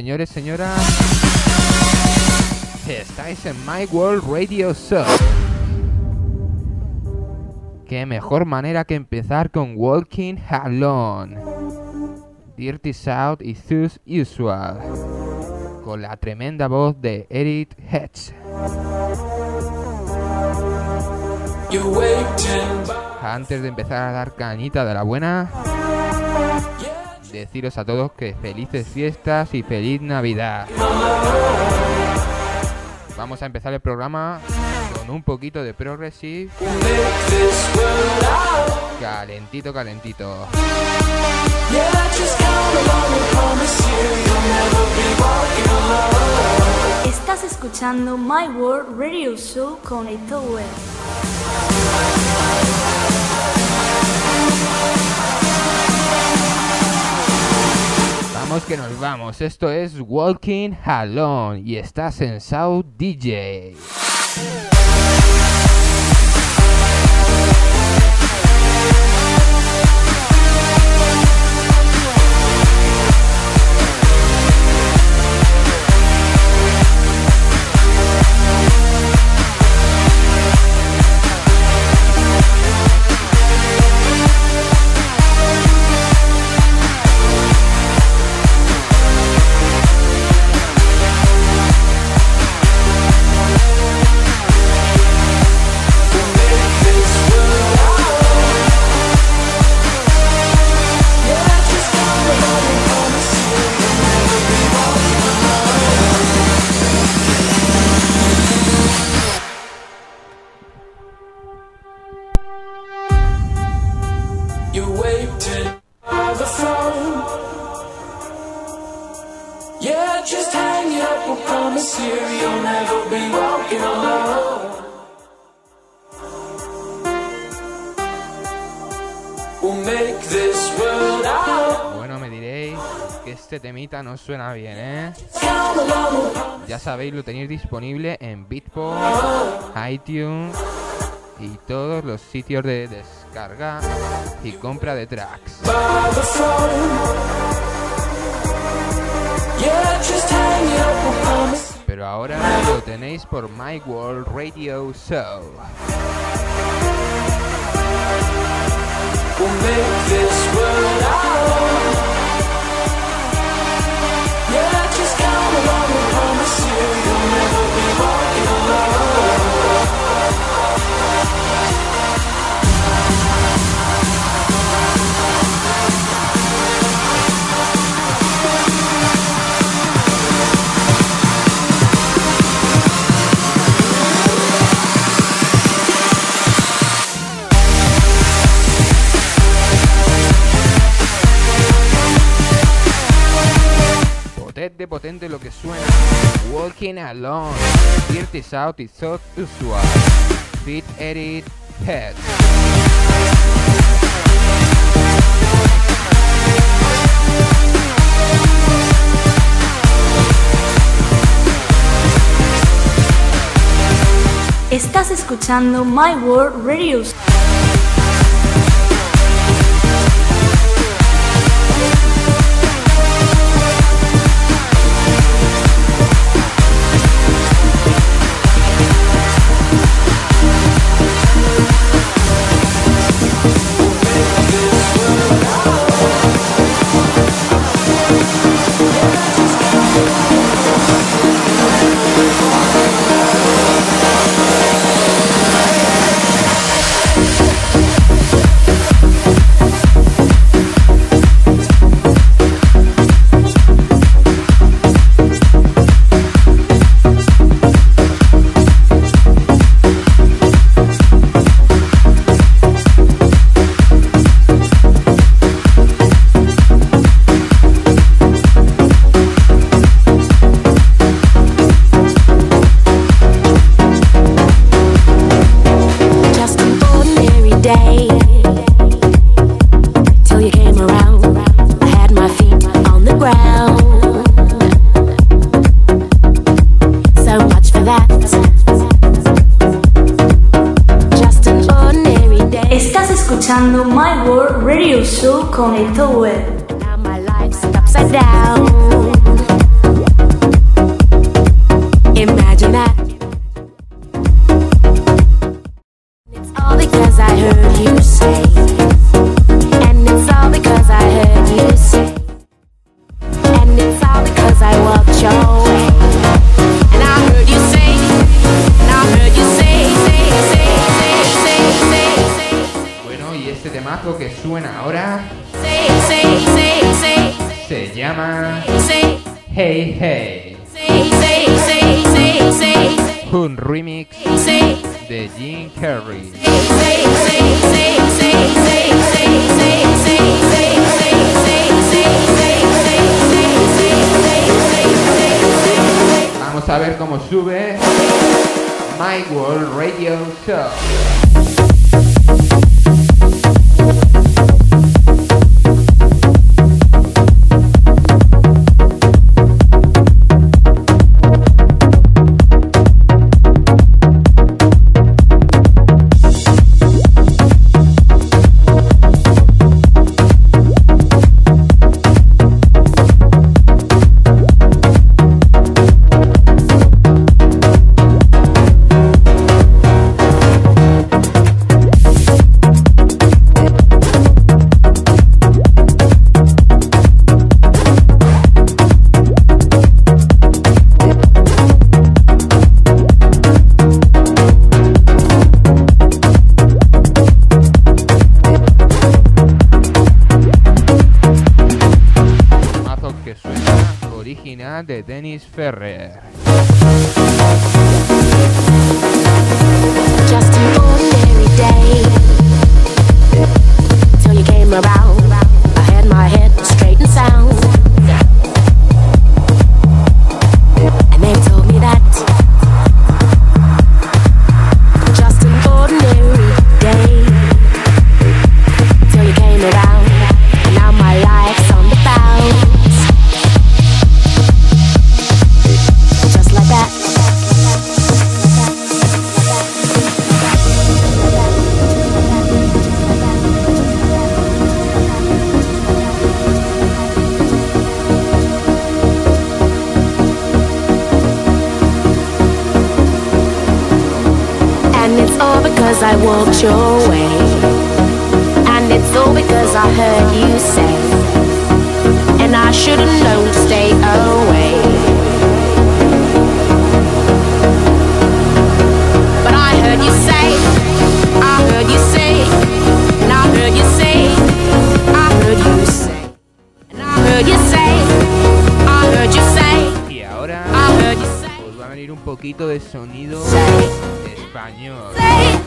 señores, señoras. Estáis en My World Radio Show. Qué mejor manera que empezar con Walking Alone. Dirty South y Thus Usual. Con la tremenda voz de Eric Hedge. Antes de empezar a dar cañita de la buena, deciros a todos que felices fiestas y feliz Navidad. Vamos a empezar el programa con un poquito de progressive. Calentito, calentito. Estás escuchando My World Radio Show con Vamos que nos vamos. Esto es Walking Alone y estás en South DJ. Bueno, me diréis que este temita no suena bien, ¿eh? Ya sabéis, lo tenéis disponible en Beatport, iTunes y todos los sitios de descarga y compra de tracks. Pero ahora lo tenéis por My World Radio Show. Just come along and promise you you'll never potente, lo que suena. Walking Alone, Dirty South Usual. Fit Edit Head. Estás escuchando My World Radio. Escuchando My World Radio Show con Eto Web. Your way. And it's all because I heard you say. And I should have known to stay away. Venir un poquito de sonido español,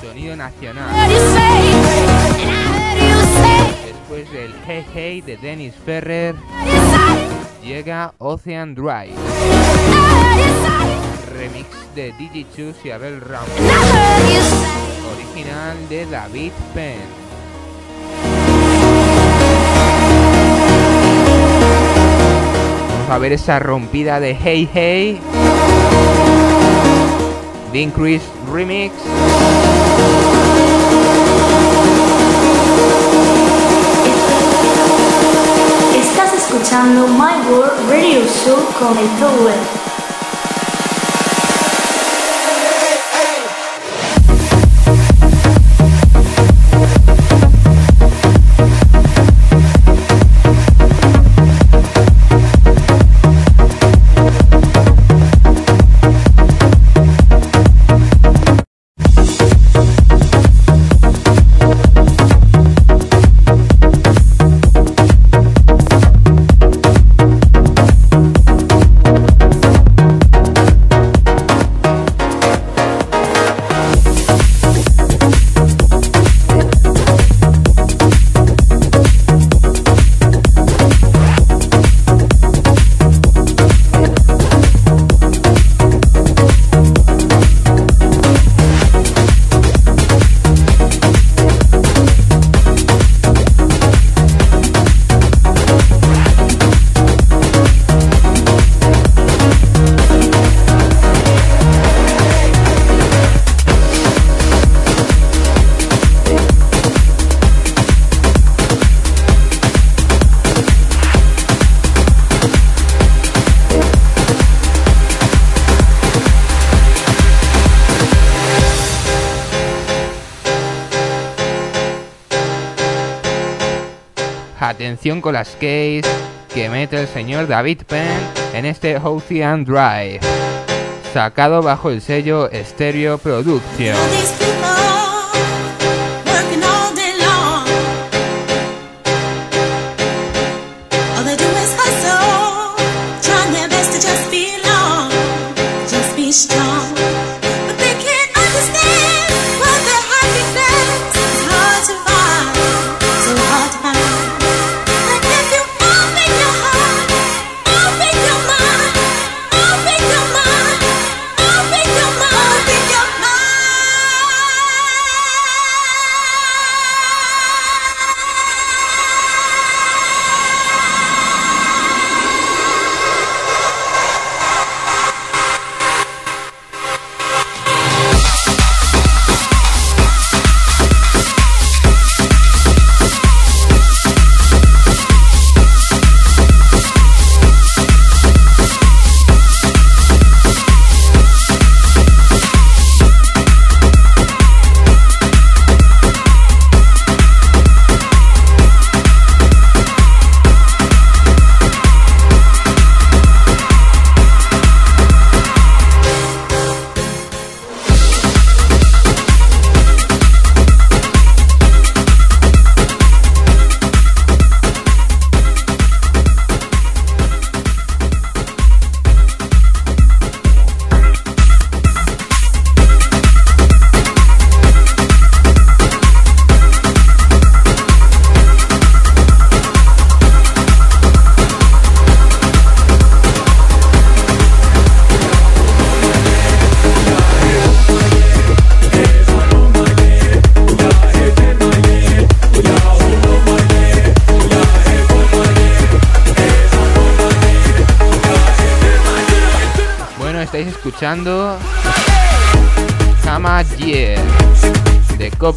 sonido nacional. Después del Hey Hey de Dennis Ferrer, llega Ocean Drive, remix de DJ Chus y Abel Ram, and I heard you say. original de David Penn. Vamos a ver esa rompida de Hey Hey. The Increase Remix. Estás escuchando My World Radio Show con el Tower. Atención con las keys que mete el señor David Penn en este Ocean Drive, sacado bajo el sello Stereo Production.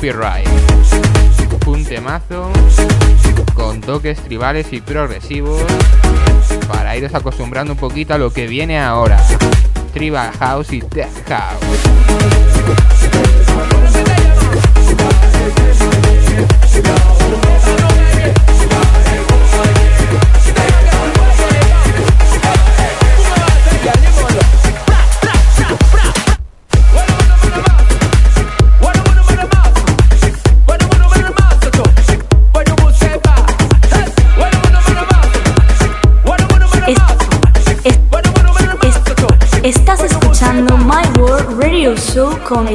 Copyright. Un temazo con toques tribales y progresivos para iros acostumbrando un poquito a lo que viene ahora. Tribal House y Tech House. Radio Show con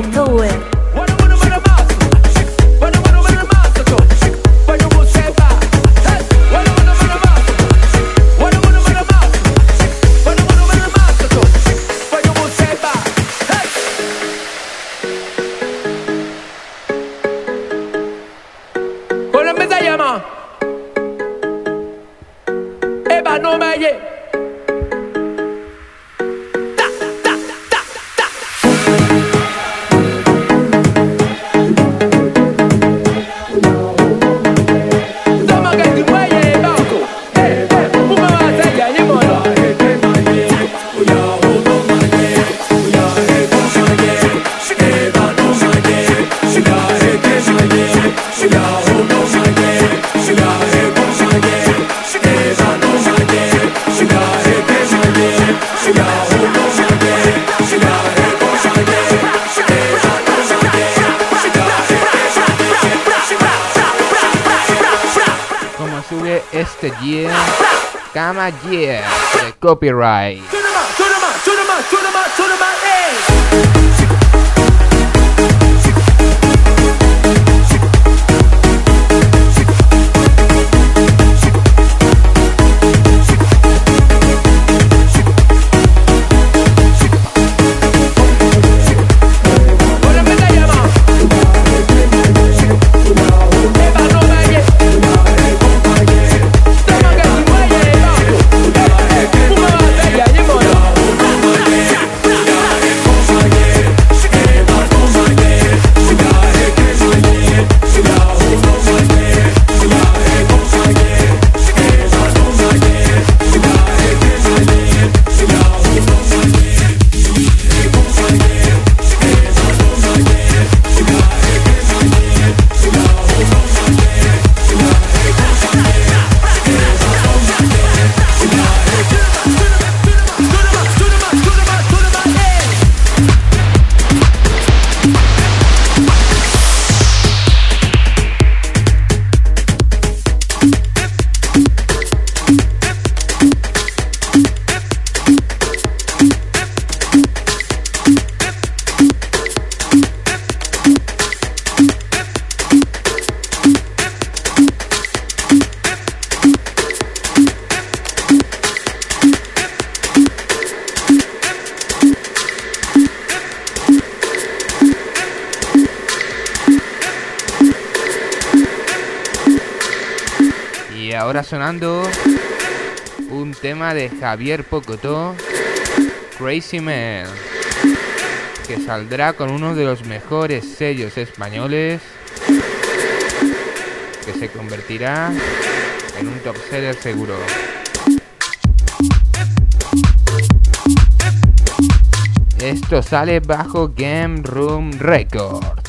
Etower. Yeah, copyright. Sonando un tema de Javier Pocotó, Crazy Man, que saldrá con uno de los mejores sellos españoles, que se convertirá en un top seller seguro. Esto sale bajo Game Room Records.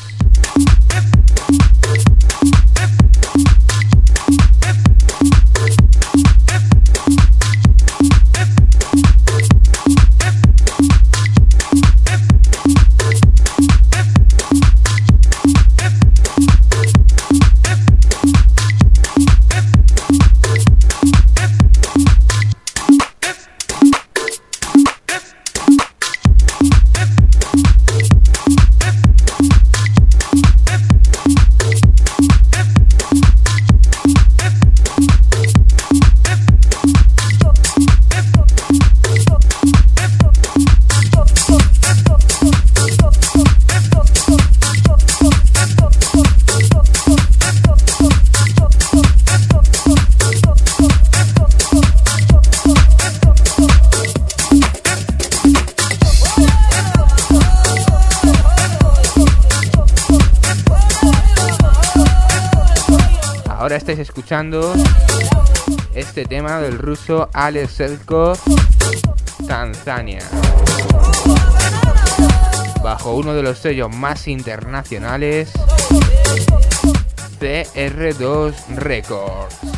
Este tema del ruso Alex Selko, Tanzania. Bajo uno de los sellos más internacionales, CR2 Records.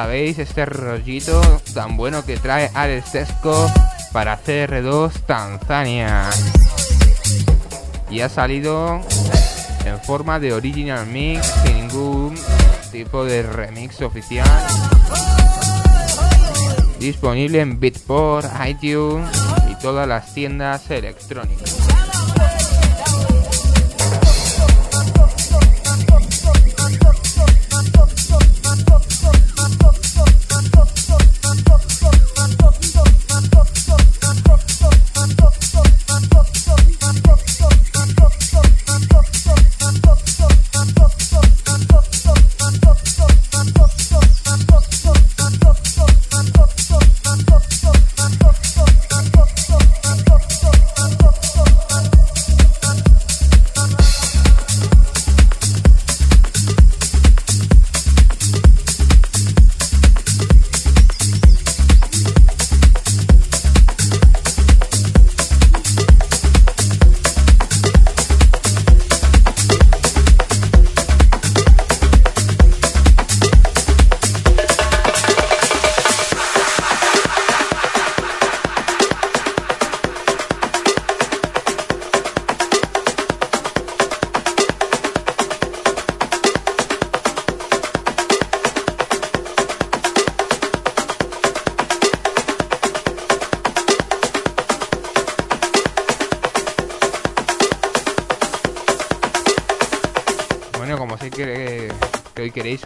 Sabéis, este rollito tan bueno que trae Alex Tesco para CR2 Tanzania. Y ha salido en forma de original mix, sin ningún tipo de remix oficial. Disponible en Beatport, iTunes y todas las tiendas electrónicas.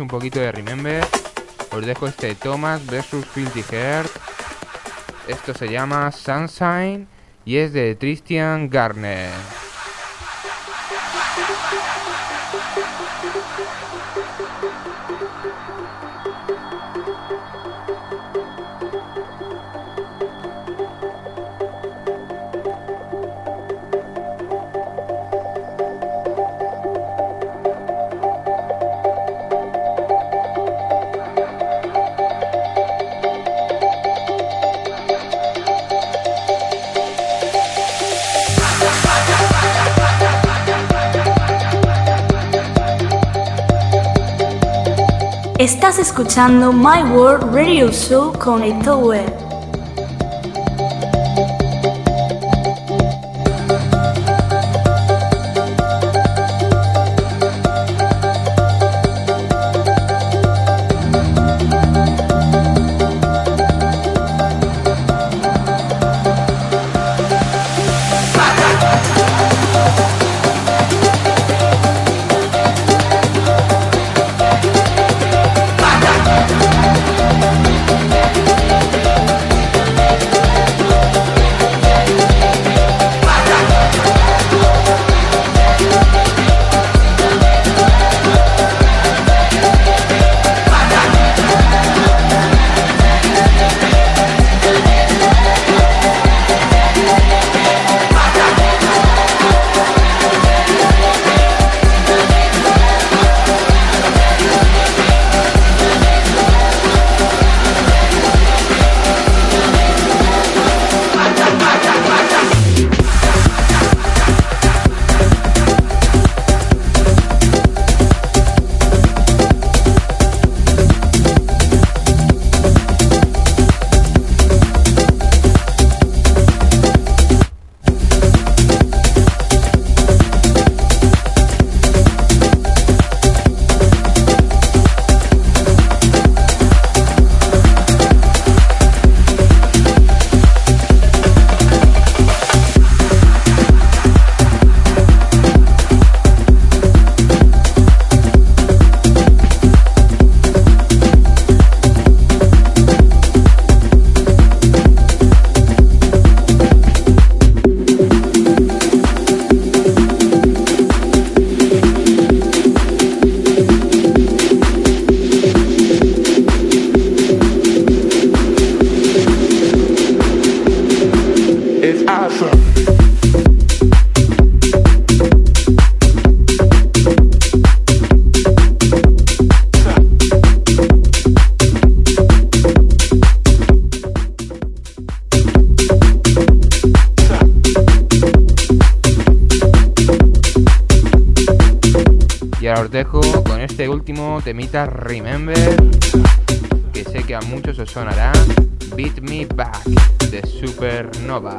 Un poquito de Remember, os dejo este Thomas versus Filthy Heart. Esto se llama Sunshine y es de Christian Garner. Estás escuchando My World Radio Show con Web. Este último temita Remember, que sé que a muchos os sonará, Beat Me Back de Supernova.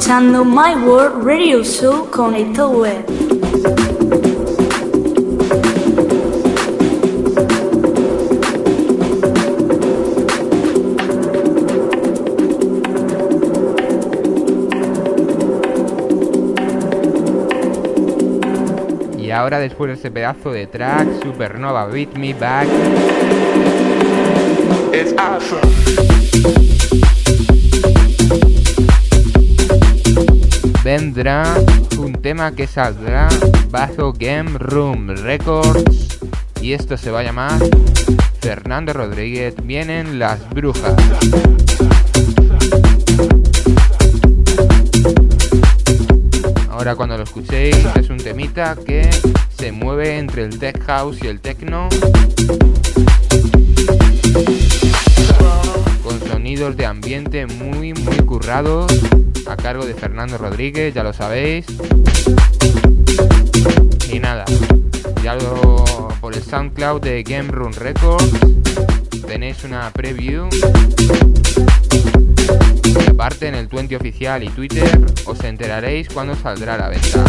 Escuchando My World Radio Show con Eto Web. Y ahora después de ese pedazo de track, Supernova Beat Me Back, It's awesome. Vendrá un tema que saldrá bajo Game Room Records. Y esto se va a llamar Fernando Rodríguez Vienen las Brujas. Ahora cuando lo escuchéis es un temita que se mueve entre el tech house y el techno. Con sonidos de ambiente muy muy currados cargo de Fernando Rodríguez, ya lo sabéis. Y nada, ya lo por el SoundCloud de Game Room Records tenéis una preview. Y aparte en el 20 oficial y Twitter os enteraréis cuando saldrá a la venta.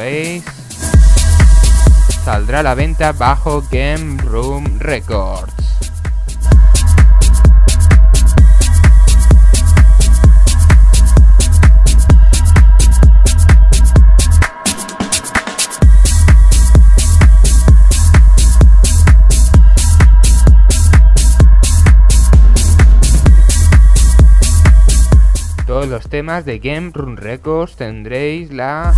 Sabéis saldrá a la venta bajo Game Room Records. los temas de Game Room Records tendréis la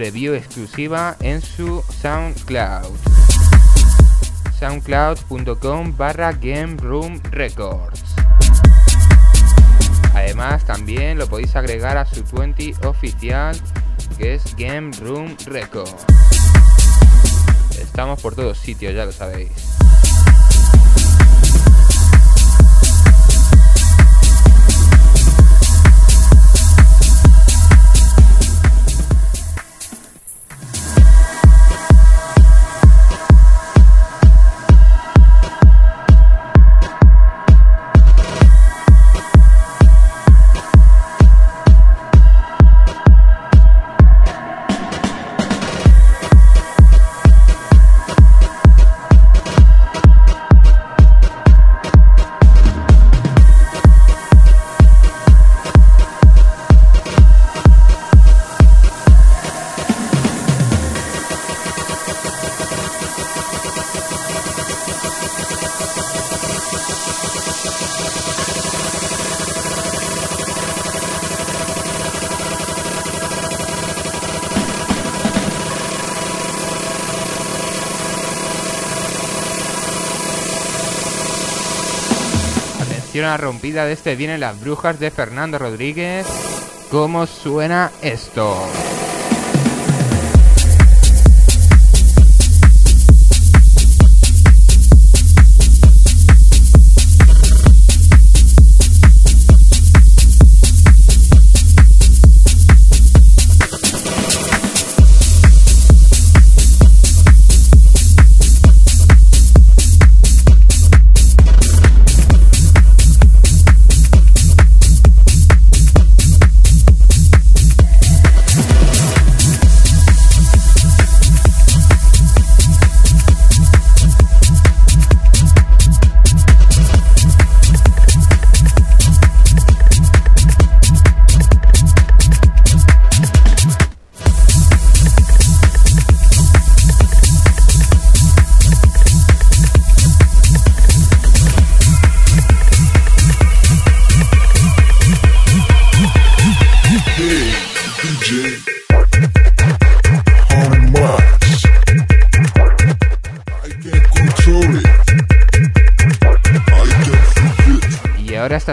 preview exclusiva en su SoundCloud. soundcloud.com barra Game Room Records. Además también lo podéis agregar a su 20 oficial que es Game Room Records. Estamos por todos sitios, ya lo sabéis. Una rompida de este vienen las brujas de Fernando Rodríguez. ¿Cómo suena esto?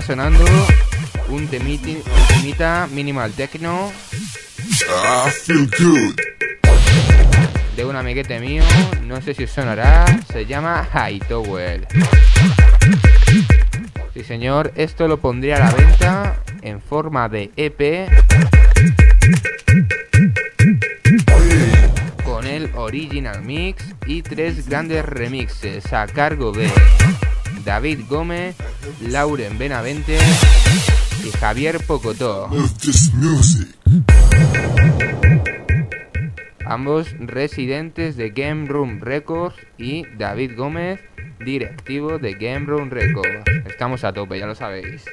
Sonando un temita, minimal techno. De un amiguete mío, no sé si sonará, se llama Hightower. Sí señor, esto lo pondría a la venta en forma de EP con el original mix y tres grandes remixes a cargo de David Gómez, Lauren Benavente y Javier Pocotó. Ambos residentes de Game Room Records y David Gómez, directivo de Game Room Records. Estamos a tope, ya lo sabéis.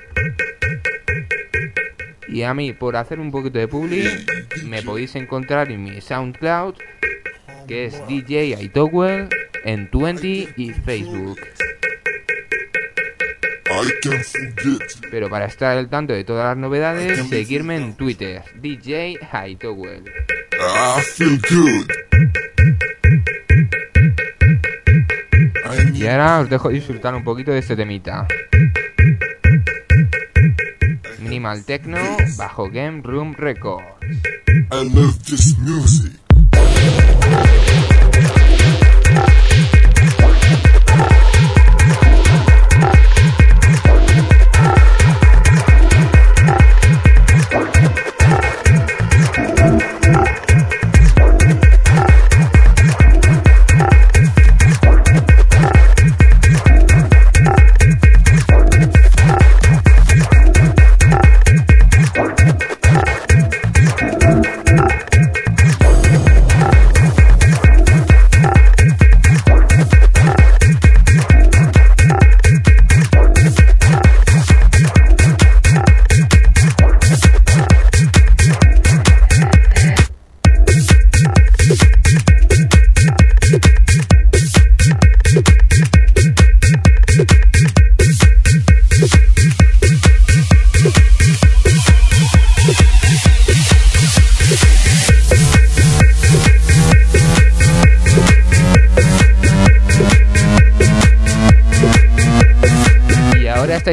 Y a mí, por hacer un poquito de publi, me podéis encontrar en mi SoundCloud, que es DJ Itowell, en 20 y Facebook. Pero para estar al tanto de todas las novedades, seguirme en Twitter, DJ Hightowell. Y ahora os dejo disfrutar un poquito de este temita. Minimal Techno bajo Game Room Records. ahora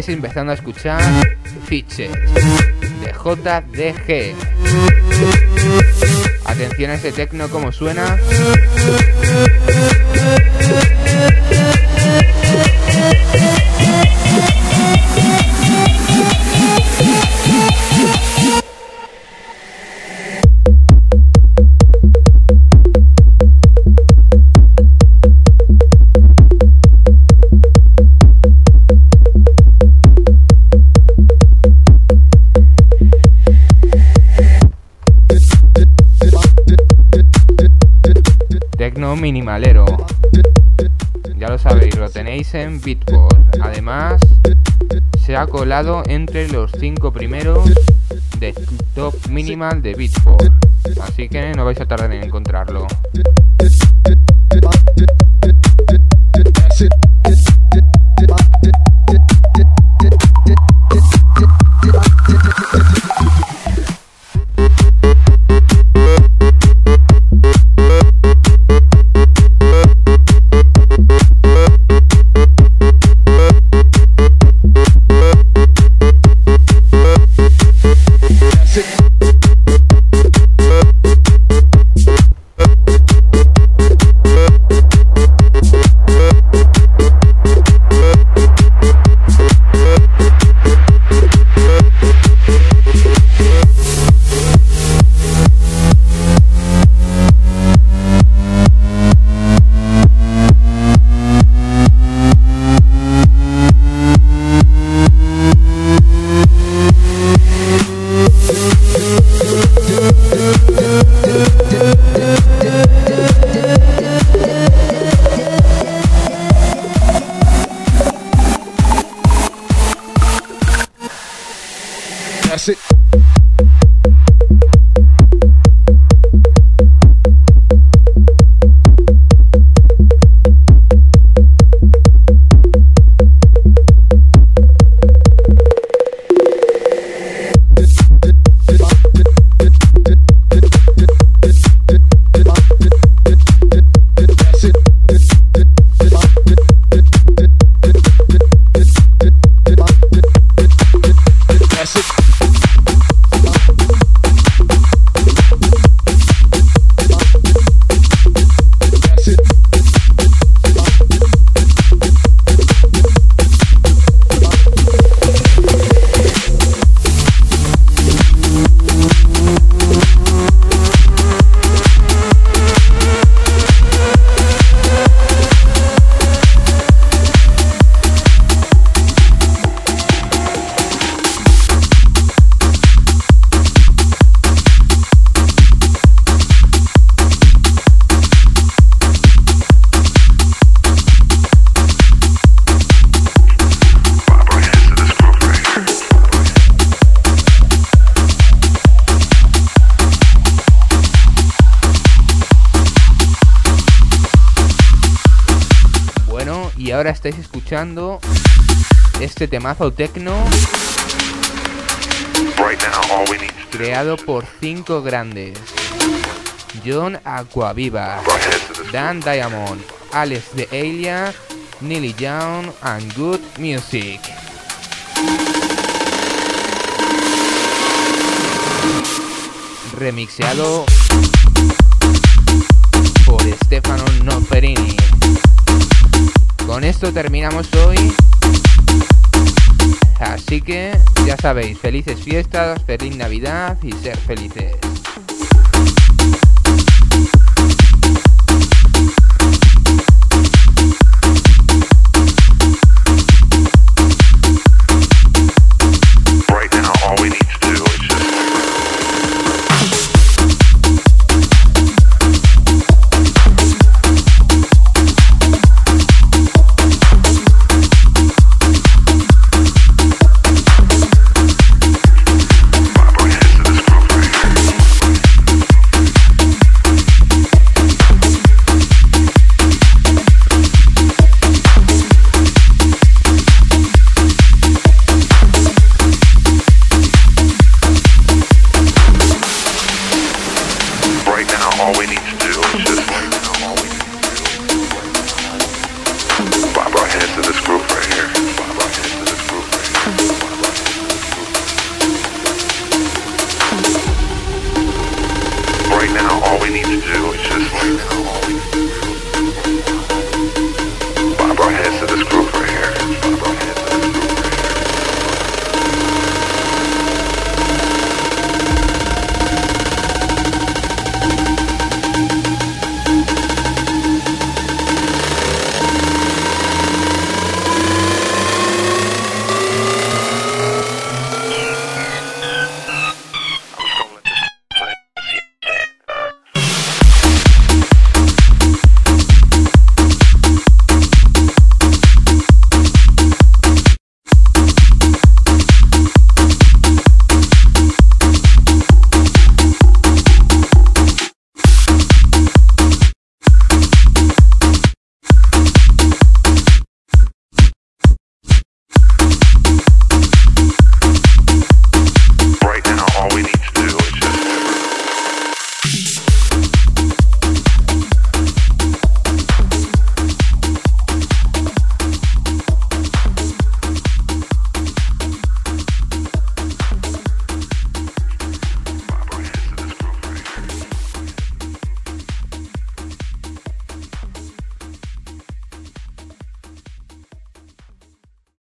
estáis empezando a escuchar Fitches de JDG. Atención a este tecno como suena. Minimalero. Ya lo sabéis, lo tenéis en Beatport. Además, se ha colado entre los 5 primeros de top minimal de Beatport. Así que no vais a tardar en encontrarlo. Estáis escuchando este temazo techno creado por cinco grandes. John Aquaviva, Dan Diamond, Alex de Alia, Neely Young and Good Music. Remixeado por Stefano Noferini. Con esto terminamos hoy. Así que ya sabéis, felices fiestas, feliz Navidad y ser felices.